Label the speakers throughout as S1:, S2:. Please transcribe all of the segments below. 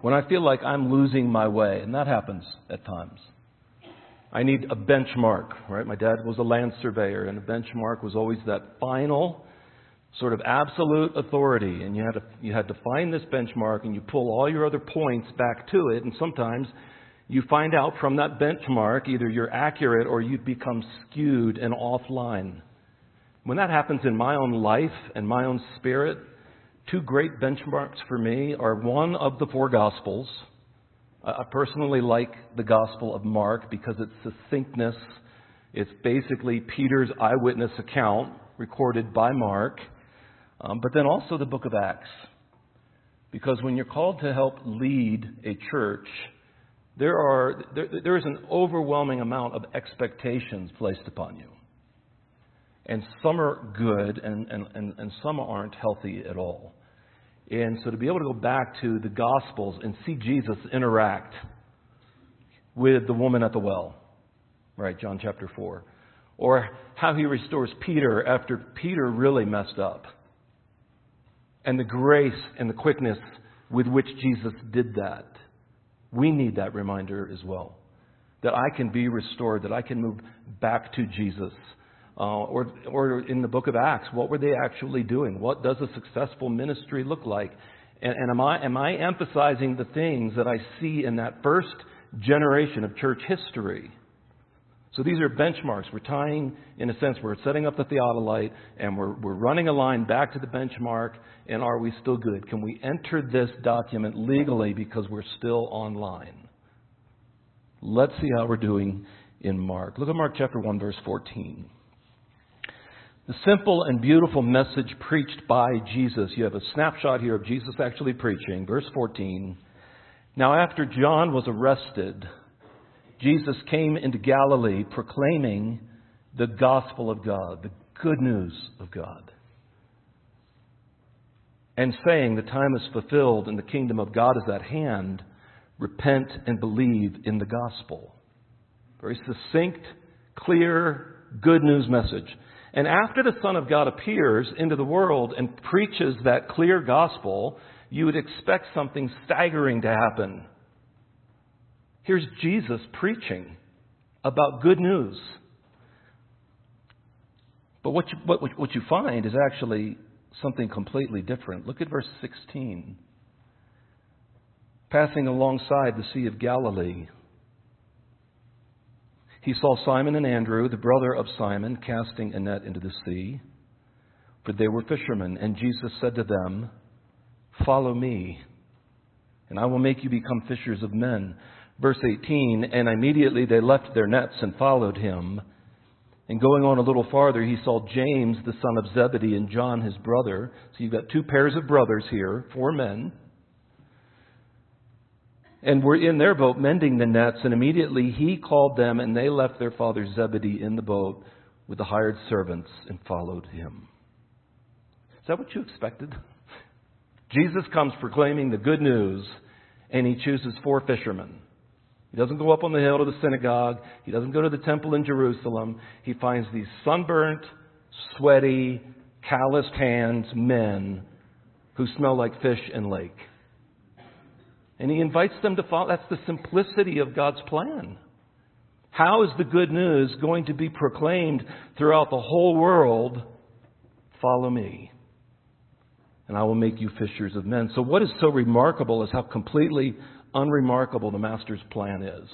S1: When I feel like I'm losing my way, and that happens at times. I need a benchmark, right? My dad was a land surveyor, and a benchmark was always that final sort of absolute authority. And you had to, you had to find this benchmark, and you pull all your other points back to it, and sometimes you find out from that benchmark either you're accurate or you become skewed and offline. When that happens in my own life and my own spirit, two great benchmarks for me are one of the four Gospels I personally like the Gospel of Mark because its succinctness. It's basically Peter's eyewitness account recorded by Mark, um, but then also the book of Acts. Because when you're called to help lead a church, there, are, there, there is an overwhelming amount of expectations placed upon you. And some are good and, and, and, and some aren't healthy at all. And so to be able to go back to the Gospels and see Jesus interact with the woman at the well, right, John chapter 4, or how he restores Peter after Peter really messed up, and the grace and the quickness with which Jesus did that. We need that reminder as well. That I can be restored, that I can move back to Jesus uh, or, or in the book of Acts, what were they actually doing? What does a successful ministry look like? And, and am, I, am I emphasizing the things that I see in that first generation of church history? So these are benchmarks. We're tying, in a sense, we're setting up the theodolite and we're, we're running a line back to the benchmark. And are we still good? Can we enter this document legally because we're still online? Let's see how we're doing in Mark. Look at Mark chapter 1, verse 14. The simple and beautiful message preached by Jesus. You have a snapshot here of Jesus actually preaching. Verse 14. Now, after John was arrested, Jesus came into Galilee proclaiming the gospel of God, the good news of God, and saying, The time is fulfilled and the kingdom of God is at hand. Repent and believe in the gospel. Very succinct, clear, good news message. And after the Son of God appears into the world and preaches that clear gospel, you would expect something staggering to happen. Here's Jesus preaching about good news. But what you, what, what you find is actually something completely different. Look at verse 16. Passing alongside the Sea of Galilee, he saw Simon and Andrew, the brother of Simon, casting a net into the sea, for they were fishermen. And Jesus said to them, Follow me, and I will make you become fishers of men. Verse 18 And immediately they left their nets and followed him. And going on a little farther, he saw James, the son of Zebedee, and John, his brother. So you've got two pairs of brothers here, four men and were in their boat mending the nets, and immediately he called them, and they left their father Zebedee in the boat with the hired servants and followed him. Is that what you expected? Jesus comes proclaiming the good news, and he chooses four fishermen. He doesn't go up on the hill to the synagogue. He doesn't go to the temple in Jerusalem. He finds these sunburnt, sweaty, calloused hands men who smell like fish and lake. And he invites them to follow. That's the simplicity of God's plan. How is the good news going to be proclaimed throughout the whole world? Follow me, and I will make you fishers of men. So, what is so remarkable is how completely unremarkable the Master's plan is.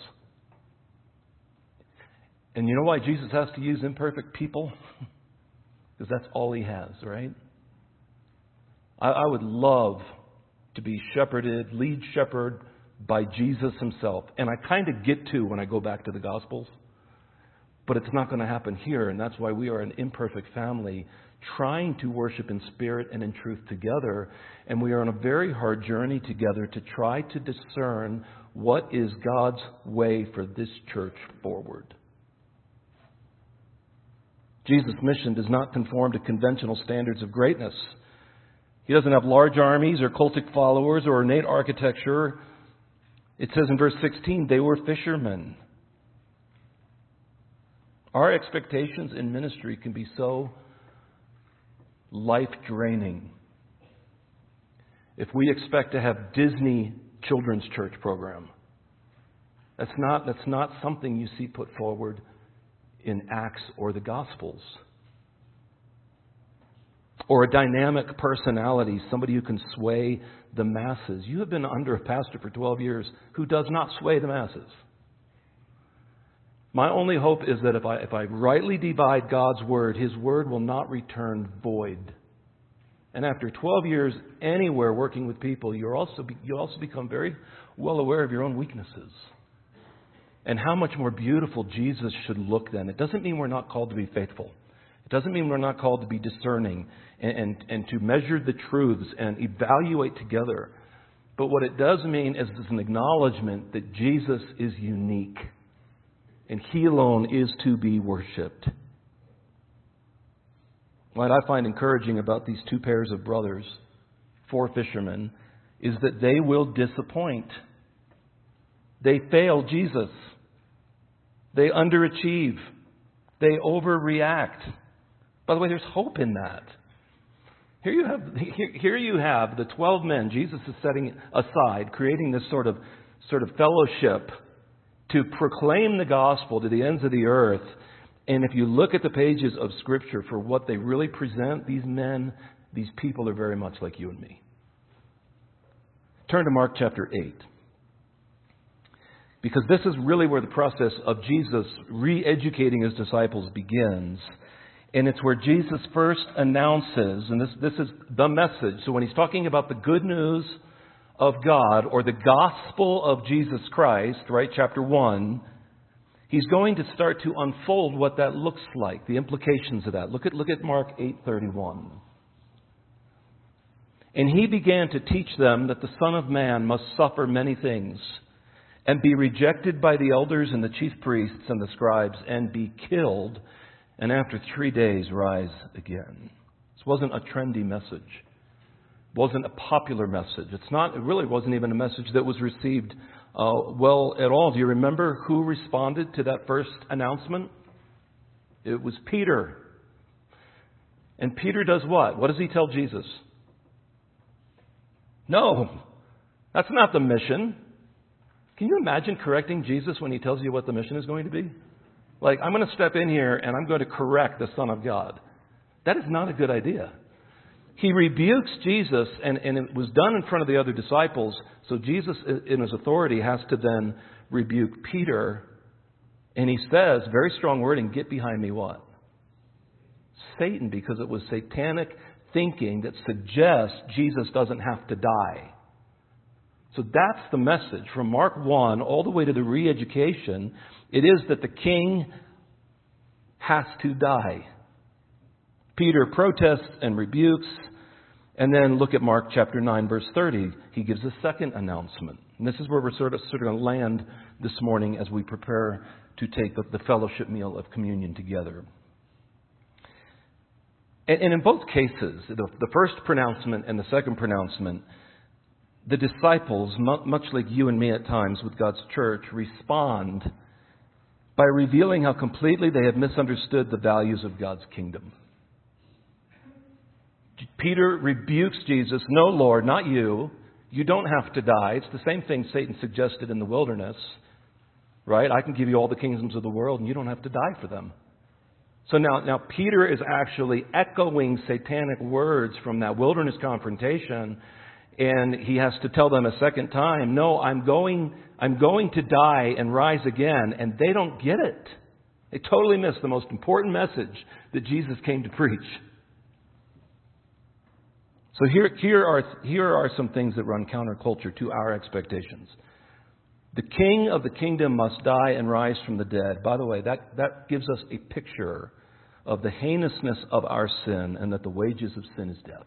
S1: And you know why Jesus has to use imperfect people? Because that's all he has, right? I, I would love to be shepherded, lead shepherd by Jesus himself. And I kind of get to when I go back to the Gospels. But it's not going to happen here, and that's why we are an imperfect family trying to worship in spirit and in truth together. And we are on a very hard journey together to try to discern what is God's way for this church forward. Jesus' mission does not conform to conventional standards of greatness. He doesn't have large armies or cultic followers or ornate architecture. It says in verse 16, they were fishermen. Our expectations in ministry can be so life draining. If we expect to have Disney children's church program. That's not, that's not something you see put forward in Acts or the Gospels. Or a dynamic personality, somebody who can sway the masses. You have been under a pastor for 12 years who does not sway the masses. My only hope is that if I, if I rightly divide God's word, his word will not return void. And after 12 years anywhere working with people, you also, be, you also become very well aware of your own weaknesses. And how much more beautiful Jesus should look then. It doesn't mean we're not called to be faithful. It doesn't mean we're not called to be discerning and, and, and to measure the truths and evaluate together. But what it does mean is it's an acknowledgement that Jesus is unique and He alone is to be worshiped. What I find encouraging about these two pairs of brothers, four fishermen, is that they will disappoint. They fail Jesus. They underachieve. They overreact. By the way, there's hope in that. Here you have, here you have the 12 men Jesus is setting aside, creating this sort of, sort of fellowship to proclaim the gospel to the ends of the earth. And if you look at the pages of Scripture for what they really present, these men, these people are very much like you and me. Turn to Mark chapter 8. Because this is really where the process of Jesus re educating his disciples begins. And it's where Jesus first announces, and this, this is the message. So when he's talking about the good news of God or the gospel of Jesus Christ, right, chapter 1, he's going to start to unfold what that looks like, the implications of that. Look at, look at Mark 8:31. And he began to teach them that the Son of Man must suffer many things and be rejected by the elders and the chief priests and the scribes and be killed and after three days rise again. This wasn't a trendy message It wasn't a popular message. It's not, it really wasn't even a message that was received uh, well at all. Do you remember who responded to that first announcement? It was Peter. And Peter does what? What does he tell Jesus? No, that's not the mission. Can you imagine correcting Jesus when he tells you what the mission is going to be? Like, I'm going to step in here and I'm going to correct the Son of God. That is not a good idea he rebukes Jesus, and, and it was done in front of the other disciples. So Jesus, in his authority, has to then rebuke Peter. And he says, very strong wording, get behind me what? Satan, because it was satanic thinking that suggests Jesus doesn't have to die. So that's the message from Mark 1 all the way to the re education. It is that the king has to die. Peter protests and rebukes. And then look at Mark chapter 9, verse 30. He gives a second announcement. And this is where we're sort of, sort of going to land this morning as we prepare to take the, the fellowship meal of communion together. And, and in both cases, the, the, first pronouncement and the second pronouncement, the disciples, much like you and me at times with God's church, respond by revealing how completely they have misunderstood the values of God's kingdom. Peter rebukes Jesus, No, Lord, not you. You don't have to die. It's the same thing Satan suggested in the wilderness, right? I can give you all the kingdoms of the world and you don't have to die for them. So now, now Peter is actually echoing satanic words from that wilderness confrontation, and he has to tell them a second time, No, I'm going, I'm going to die and rise again, and they don't get it. They totally miss the most important message that Jesus came to preach. So here, here, are, here are some things that run counterculture to our expectations. The king of the kingdom must die and rise from the dead. By the way, that, that gives us a picture of the heinousness of our sin and that the wages of sin is death.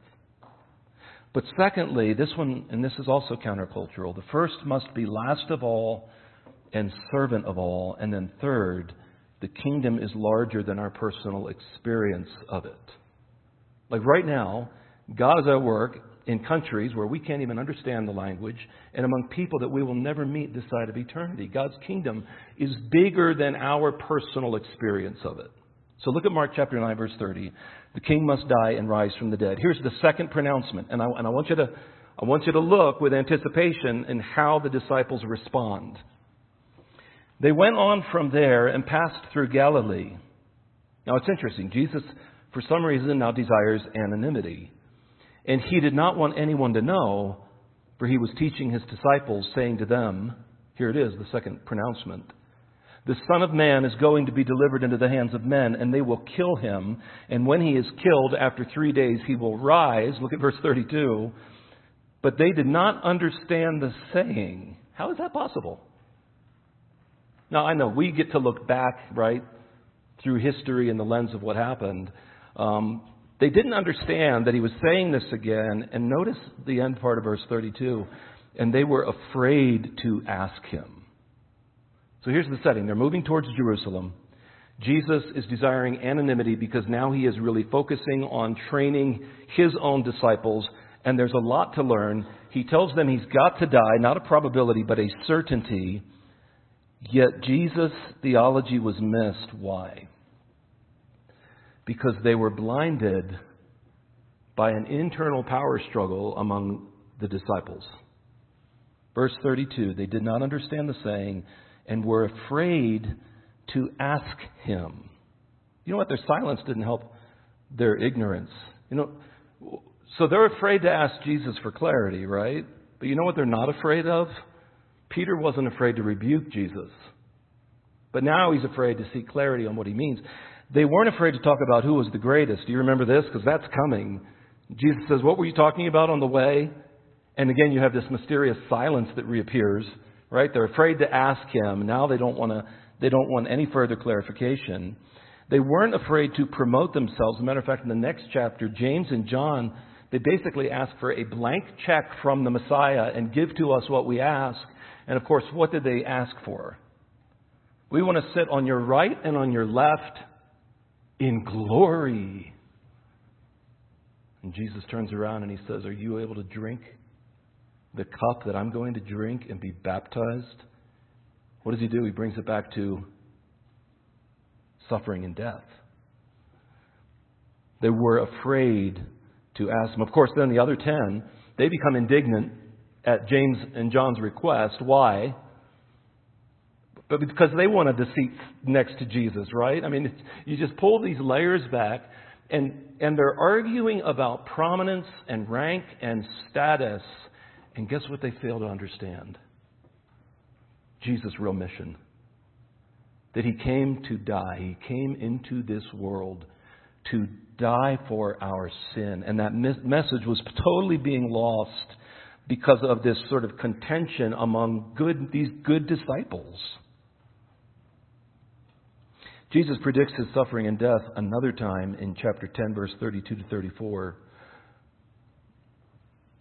S1: But secondly, this one, and this is also countercultural, the first must be last of all and servant of all. And then third, the kingdom is larger than our personal experience of it. Like right now, God is at work in countries where we can't even understand the language and among people that we will never meet this side of eternity. God's kingdom is bigger than our personal experience of it. So look at Mark chapter 9, verse 30. The king must die and rise from the dead. Here's the second pronouncement, and I, and I want you to I want you to look with anticipation in how the disciples respond. They went on from there and passed through Galilee. Now it's interesting. Jesus, for some reason, now desires anonymity. And he did not want anyone to know, for he was teaching his disciples, saying to them, here it is, the second pronouncement. The Son of Man is going to be delivered into the hands of men, and they will kill him. And when he is killed, after three days, he will rise. Look at verse 32. But they did not understand the saying. How is that possible? Now, I know we get to look back, right, through history and the lens of what happened. Um, they didn't understand that he was saying this again. And notice the end part of verse 32. And they were afraid to ask him. So here's the setting. They're moving towards Jerusalem. Jesus is desiring anonymity because now he is really focusing on training his own disciples, and there's a lot to learn. He tells them he's got to die, not a probability, but a certainty. Yet Jesus' theology was missed. Why? Because they were blinded by an internal power struggle among the disciples. Verse 32 They did not understand the saying and were afraid to ask him. You know what? Their silence didn't help their ignorance. You know, so they're afraid to ask Jesus for clarity, right? But you know what they're not afraid of? Peter wasn't afraid to rebuke Jesus. But now he's afraid to seek clarity on what he means. They weren't afraid to talk about who was the greatest. Do you remember this? Because that's coming. Jesus says, What were you talking about on the way? And again, you have this mysterious silence that reappears, right? They're afraid to ask him. Now they don't want to, they don't want any further clarification. They weren't afraid to promote themselves. As a matter of fact, in the next chapter, James and John, they basically ask for a blank check from the Messiah and give to us what we ask. And of course, what did they ask for? We want to sit on your right and on your left in glory. And Jesus turns around and he says, Are you able to drink the cup that I'm going to drink and be baptized? What does he do? He brings it back to suffering and death. They were afraid to ask him. Of course, then the other ten, they become indignant at James and John's request. Why? But because they wanted the seat next to Jesus, right? I mean, you just pull these layers back, and, and they're arguing about prominence and rank and status. And guess what they fail to understand? Jesus' real mission. That he came to die. He came into this world to die for our sin. And that message was totally being lost because of this sort of contention among good, these good disciples. Jesus predicts his suffering and death another time in chapter 10, verse 32 to 34.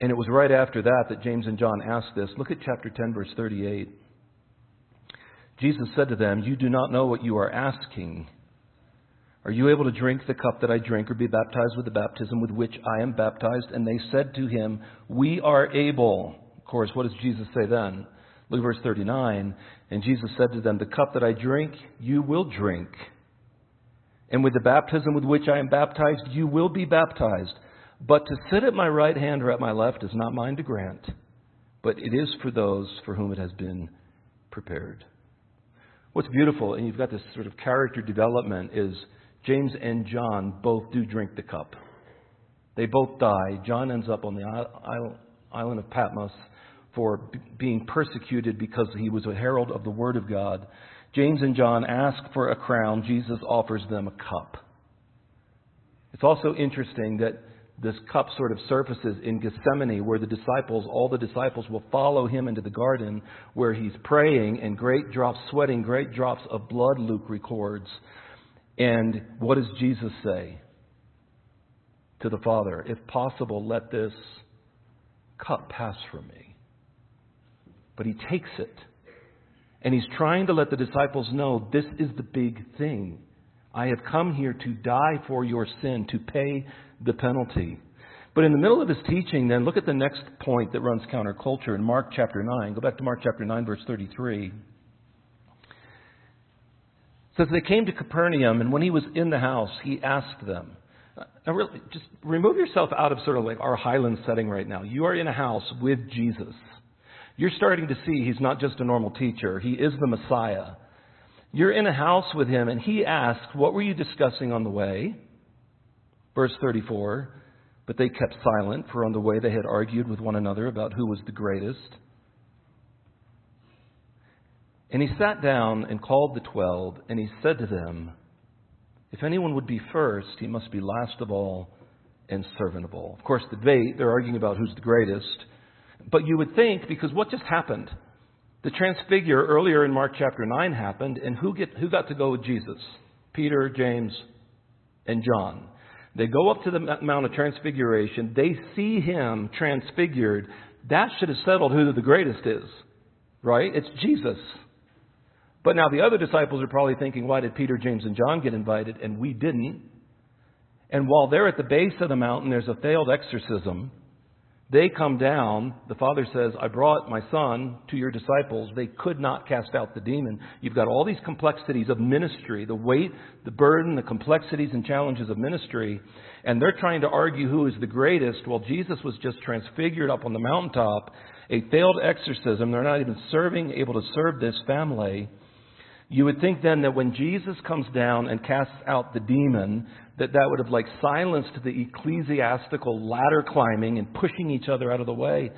S1: And it was right after that that James and John asked this. Look at chapter 10, verse 38. Jesus said to them, You do not know what you are asking. Are you able to drink the cup that I drink or be baptized with the baptism with which I am baptized? And they said to him, We are able. Of course, what does Jesus say then? Look at verse 39. And Jesus said to them, The cup that I drink, you will drink. And with the baptism with which I am baptized, you will be baptized. But to sit at my right hand or at my left is not mine to grant, but it is for those for whom it has been prepared. What's beautiful, and you've got this sort of character development, is James and John both do drink the cup. They both die. John ends up on the island of Patmos for being persecuted because he was a herald of the Word of God. James and John ask for a crown. Jesus offers them a cup. It's also interesting that this cup sort of surfaces in Gethsemane, where the disciples, all the disciples, will follow him into the garden where he's praying and great drops, sweating great drops of blood, Luke records. And what does Jesus say to the Father? If possible, let this cup pass from me. But he takes it. And he's trying to let the disciples know this is the big thing. I have come here to die for your sin, to pay the penalty. But in the middle of his teaching, then, look at the next point that runs counterculture in Mark chapter 9. Go back to Mark chapter 9, verse 33. It says, They came to Capernaum, and when he was in the house, he asked them, Now, really, just remove yourself out of sort of like our Highland setting right now. You are in a house with Jesus. You're starting to see he's not just a normal teacher, he is the Messiah. You're in a house with him, and he asks, What were you discussing on the way? Verse 34 But they kept silent, for on the way they had argued with one another about who was the greatest. And he sat down and called the twelve, and he said to them, If anyone would be first, he must be last of all and servant of all. Of course, the debate, they're arguing about who's the greatest. But you would think, because what just happened? The transfigure earlier in Mark chapter 9 happened, and who, get, who got to go with Jesus? Peter, James, and John. They go up to the Mount of Transfiguration. They see him transfigured. That should have settled who the greatest is, right? It's Jesus. But now the other disciples are probably thinking, why did Peter, James, and John get invited and we didn't? And while they're at the base of the mountain, there's a failed exorcism. They come down. The father says, I brought my son to your disciples. They could not cast out the demon. You've got all these complexities of ministry, the weight, the burden, the complexities and challenges of ministry. And they're trying to argue who is the greatest while Jesus was just transfigured up on the mountaintop. A failed exorcism. They're not even serving, able to serve this family. You would think then that when Jesus comes down and casts out the demon, that that would have like silenced the ecclesiastical ladder climbing and pushing each other out of the way.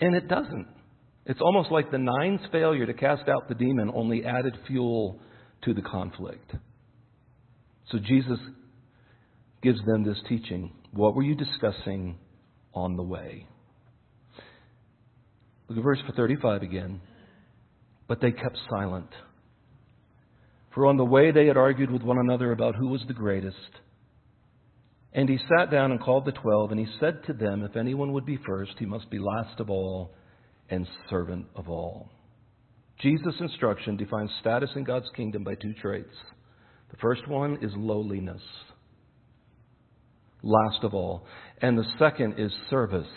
S1: And it doesn't. It's almost like the nine's failure to cast out the demon only added fuel to the conflict. So Jesus gives them this teaching. What were you discussing on the way? Look at verse 35 again. But they kept silent. For on the way they had argued with one another about who was the greatest. And he sat down and called the twelve, and he said to them, If anyone would be first, he must be last of all and servant of all. Jesus' instruction defines status in God's kingdom by two traits. The first one is lowliness, last of all. And the second is service,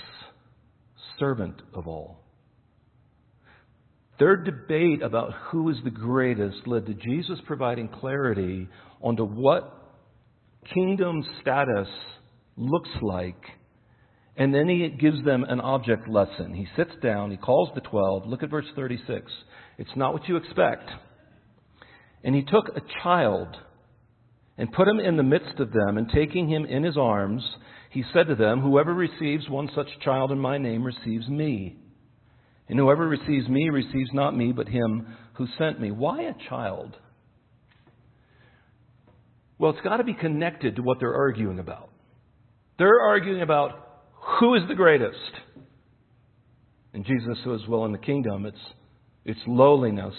S1: servant of all. Their debate about who is the greatest led to Jesus providing clarity onto what kingdom status looks like. And then he gives them an object lesson. He sits down, he calls the twelve. Look at verse 36. It's not what you expect. And he took a child and put him in the midst of them, and taking him in his arms, he said to them, Whoever receives one such child in my name receives me. And whoever receives me receives not me, but him who sent me. Why a child? Well, it's got to be connected to what they're arguing about. They're arguing about who is the greatest. And Jesus says, well, in the kingdom, it's, it's lowliness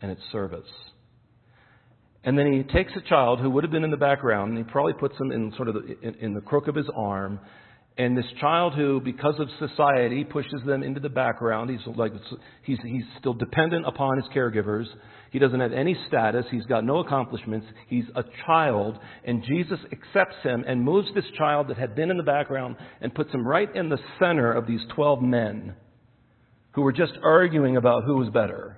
S1: and it's service. And then he takes a child who would have been in the background, and he probably puts him in sort of the, in, in the crook of his arm, and this child who, because of society, pushes them into the background, he's like he's he's still dependent upon his caregivers. He doesn't have any status. He's got no accomplishments. He's a child, and Jesus accepts him and moves this child that had been in the background and puts him right in the center of these twelve men who were just arguing about who was better.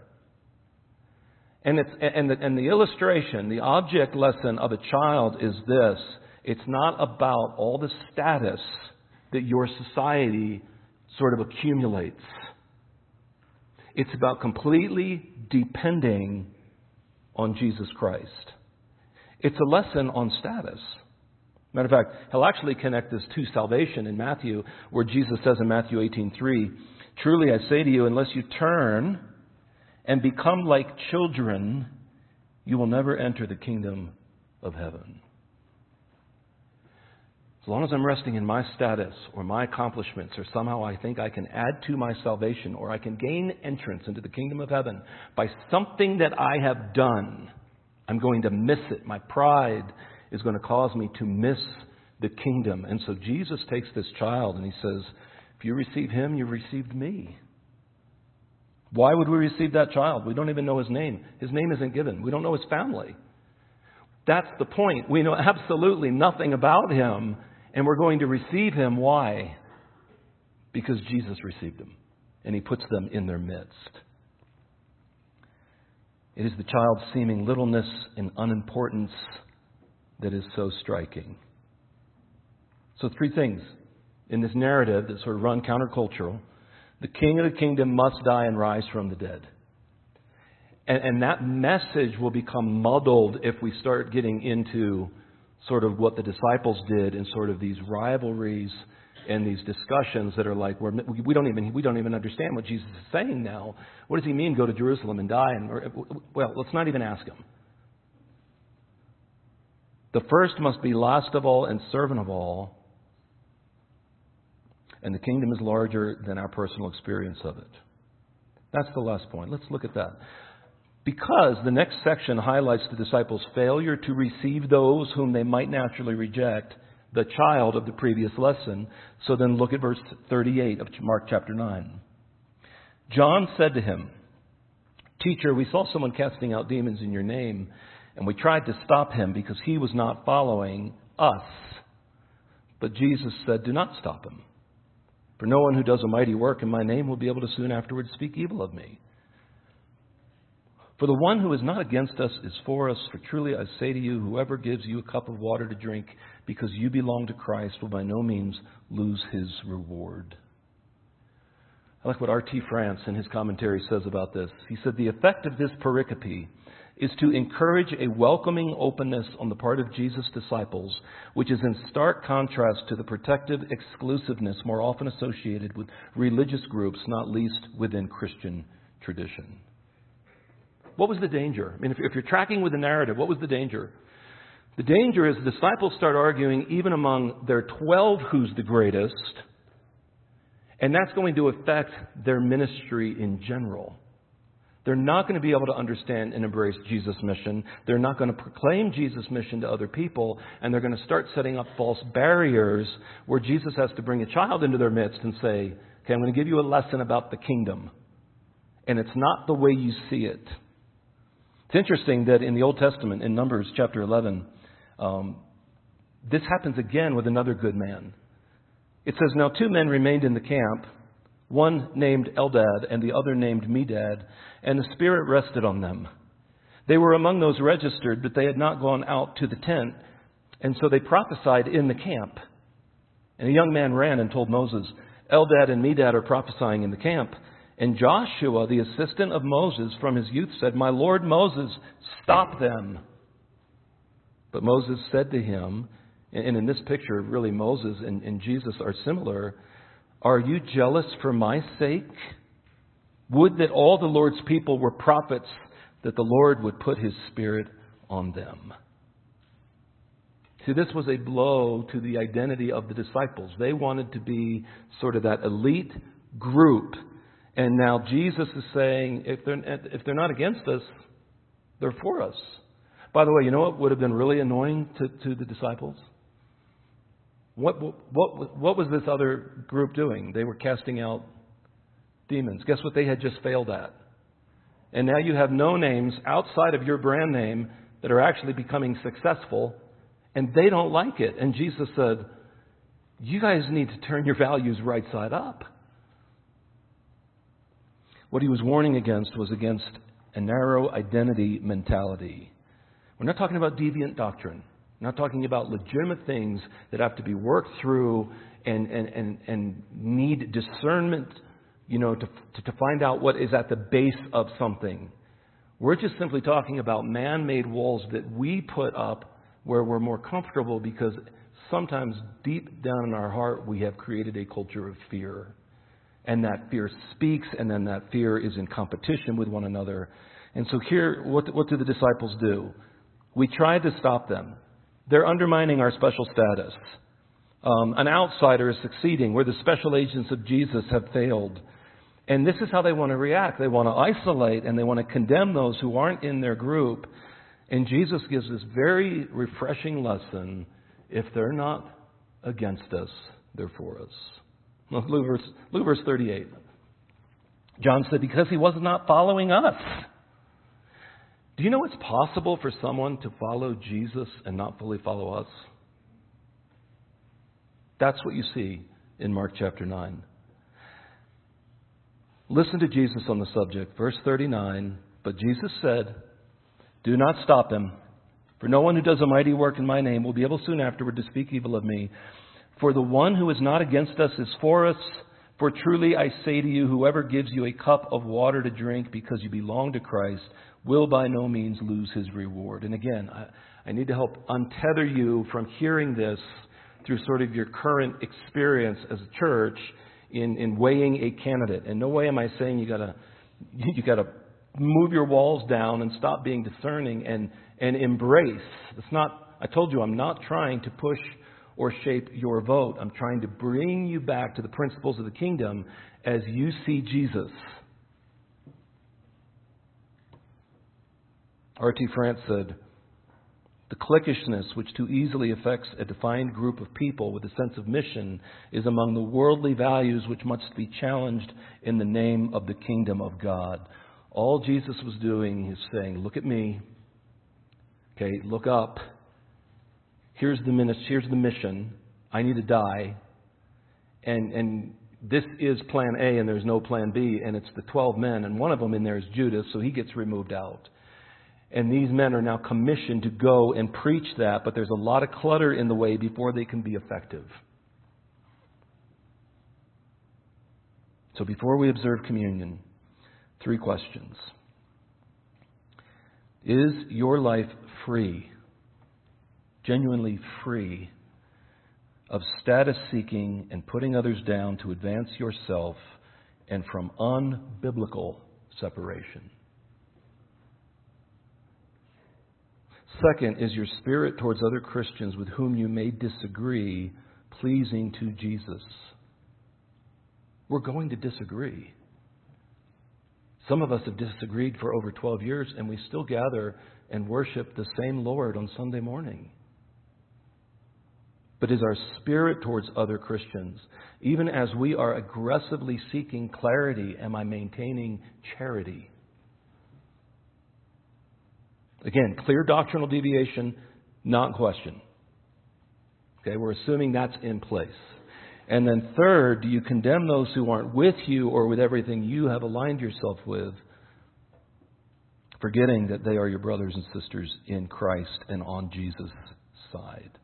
S1: And it's and the, and the illustration, the object lesson of a child is this: it's not about all the status that your society sort of accumulates. It's about completely depending on Jesus Christ. It's a lesson on status. Matter of fact, he'll actually connect this to salvation in Matthew, where Jesus says in Matthew 18:3, "Truly I say to you, unless you turn and become like children, you will never enter the kingdom of heaven." As long as I'm resting in my status or my accomplishments, or somehow I think I can add to my salvation, or I can gain entrance into the kingdom of heaven by something that I have done, I'm going to miss it. My pride is going to cause me to miss the kingdom. And so Jesus takes this child and he says, If you receive him, you've received me. Why would we receive that child? We don't even know his name. His name isn't given. We don't know his family. That's the point. We know absolutely nothing about him and we're going to receive him. Why? Because Jesus received them, and he puts them in their midst. It is the child's seeming littleness and unimportance that is so striking. So, three things in this narrative that sort of run countercultural. The king of the kingdom must die and rise from the dead. And, and that message will become muddled if we start getting into sort of what the disciples did in sort of these rivalries and these discussions that are like we're, we don't even we don't even understand what Jesus is saying now. What does he mean? Go to Jerusalem and die? And or, well, let's not even ask him. The first must be last of all and servant of all. And the kingdom is larger than our personal experience of it. That's the last point. Let's look at that. Because the next section highlights the disciples' failure to receive those whom they might naturally reject, the child of the previous lesson. So then look at verse 38 of Mark chapter 9. John said to him, Teacher, we saw someone casting out demons in your name, and we tried to stop him because he was not following us. But Jesus said, Do not stop him. For no one who does a mighty work in my name will be able to soon afterwards speak evil of me. For the one who is not against us is for us. For truly I say to you, whoever gives you a cup of water to drink because you belong to Christ will by no means lose his reward. I like what R.T. France in his commentary says about this. He said, The effect of this pericope is to encourage a welcoming openness on the part of Jesus' disciples, which is in stark contrast to the protective exclusiveness more often associated with religious groups, not least within Christian tradition. What was the danger? I mean, if, you're tracking with the narrative, what was the danger? The danger is the disciples start arguing, even among their 12, who's the greatest, and that's going to affect their ministry in general. They're not going to be able to understand and embrace Jesus' mission. They're not going to proclaim Jesus' mission to other people, and they're going to start setting up false barriers where Jesus has to bring a child into their midst and say, Okay, I'm going to give you a lesson about the kingdom. And it's not the way you see it. It's interesting that in the Old Testament, in Numbers chapter 11, um, this happens again with another good man. It says, Now two men remained in the camp, one named Eldad and the other named Medad, and the Spirit rested on them. They were among those registered, but they had not gone out to the tent, and so they prophesied in the camp. And a young man ran and told Moses, Eldad and Medad are prophesying in the camp. And Joshua, the assistant of Moses from his youth, said, My Lord Moses, stop them. But Moses said to him, and in this picture, really, Moses and, and Jesus are similar. Are you jealous for my sake? Would that all the Lord's people were prophets, that the Lord would put his Spirit on them. See, this was a blow to the identity of the disciples. They wanted to be sort of that elite group and now Jesus is saying, if they're, if they're not against us, they're for us. By the way, you know what would have been really annoying to, to the disciples? What, what, what was this other group doing? They were casting out demons. Guess what they had just failed at? And now you have no names outside of your brand name that are actually becoming successful, and they don't like it. And Jesus said, You guys need to turn your values right side up. What he was warning against was against a narrow identity mentality. We're not talking about deviant doctrine. We're not talking about legitimate things that have to be worked through and, and, and, and need discernment, you know, to, to, to find out what is at the base of something. We're just simply talking about man made walls that we put up where we're more comfortable because sometimes deep down in our heart we have created a culture of fear and that fear speaks, and then that fear is in competition with one another. And so here, what, what do the disciples do? We try to stop them. They're undermining our special status. Um, an outsider is succeeding where the special agents of Jesus have failed. And this is how they want to react. They want to isolate and they want to condemn those who aren't in their group. And Jesus gives this very refreshing lesson if they're not against us, they're for us. Look, verse, look verse 38. John said, Because he was not following us. Do you know it's possible for someone to follow Jesus and not fully follow us? That's what you see in Mark chapter 9. Listen to Jesus on the subject. Verse 39 But Jesus said, Do not stop him, for no one who does a mighty work in my name will be able soon afterward to speak evil of me. For the one who is not against us is for us. For truly I say to you, whoever gives you a cup of water to drink because you belong to Christ will by no means lose his reward. And again, I, I need to help untether you from hearing this through sort of your current experience as a church in, in weighing a candidate. In no way am I saying you gotta you gotta move your walls down and stop being discerning and, and embrace. It's not I told you I'm not trying to push or shape your vote. I'm trying to bring you back to the principles of the kingdom as you see Jesus. R.T. France said, the cliquishness which too easily affects a defined group of people with a sense of mission is among the worldly values which must be challenged in the name of the kingdom of God. All Jesus was doing is saying, Look at me. Okay, look up. Here's the, ministry, here's the mission. I need to die. And, and this is plan A, and there's no plan B, and it's the 12 men, and one of them in there is Judas, so he gets removed out. And these men are now commissioned to go and preach that, but there's a lot of clutter in the way before they can be effective. So before we observe communion, three questions. Is your life free, genuinely free, of status seeking and putting others down to advance yourself and from unbiblical separation? Second, is your spirit towards other Christians with whom you may disagree pleasing to Jesus? We're going to disagree. Some of us have disagreed for over 12 years, and we still gather and worship the same Lord on Sunday morning. But is our spirit towards other Christians, even as we are aggressively seeking clarity, am I maintaining charity? Again, clear doctrinal deviation, not question. Okay, we're assuming that's in place. And then third, do you condemn those who aren't with you or with everything you have aligned yourself with, forgetting that they are your brothers and sisters in Christ and on Jesus' side?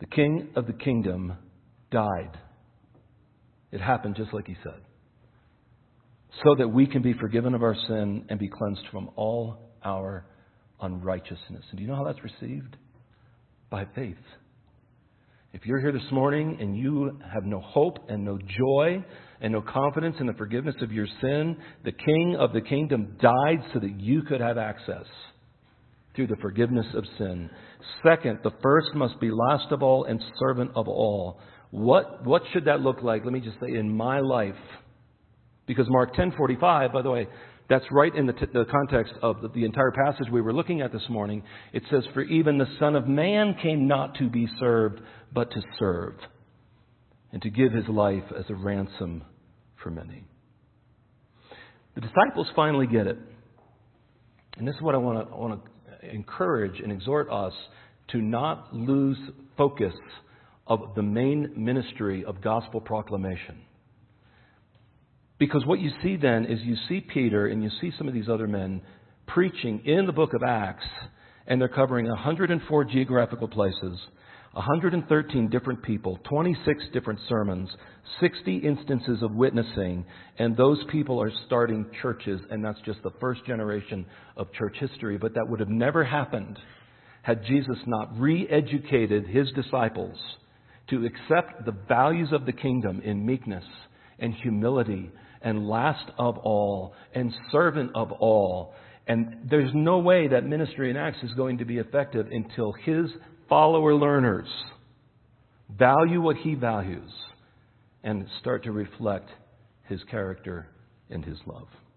S1: The king of the kingdom died. It happened just like he said so that we can be forgiven of our sin and be cleansed from all our unrighteousness. And do you know how that's received? By faith. If you're here this morning and you have no hope and no joy and no confidence in the forgiveness of your sin, the King of the kingdom died so that you could have access the forgiveness of sin. Second, the first must be last of all and servant of all. What, what should that look like? Let me just say, in my life, because Mark 10:45, by the way, that's right in the, t- the context of the, the entire passage we were looking at this morning. It says, "For even the Son of Man came not to be served, but to serve, and to give his life as a ransom for many." The disciples finally get it, and this is what I want to, I want to encourage and exhort us to not lose focus of the main ministry of gospel proclamation. Because what you see then is you see Peter and you see some of these other men preaching in the book of Acts, and they're covering 104 geographical places, 113 different people, 26 different sermons, 60 instances of witnessing, and those people are starting churches, and that's just the first generation of church history. But that would have never happened had Jesus not re educated his disciples to accept the values of the kingdom in meekness and humility and last of all and servant of all. And there's no way that ministry in Acts is going to be effective until his follower learners value what he values and start to reflect his character and his love.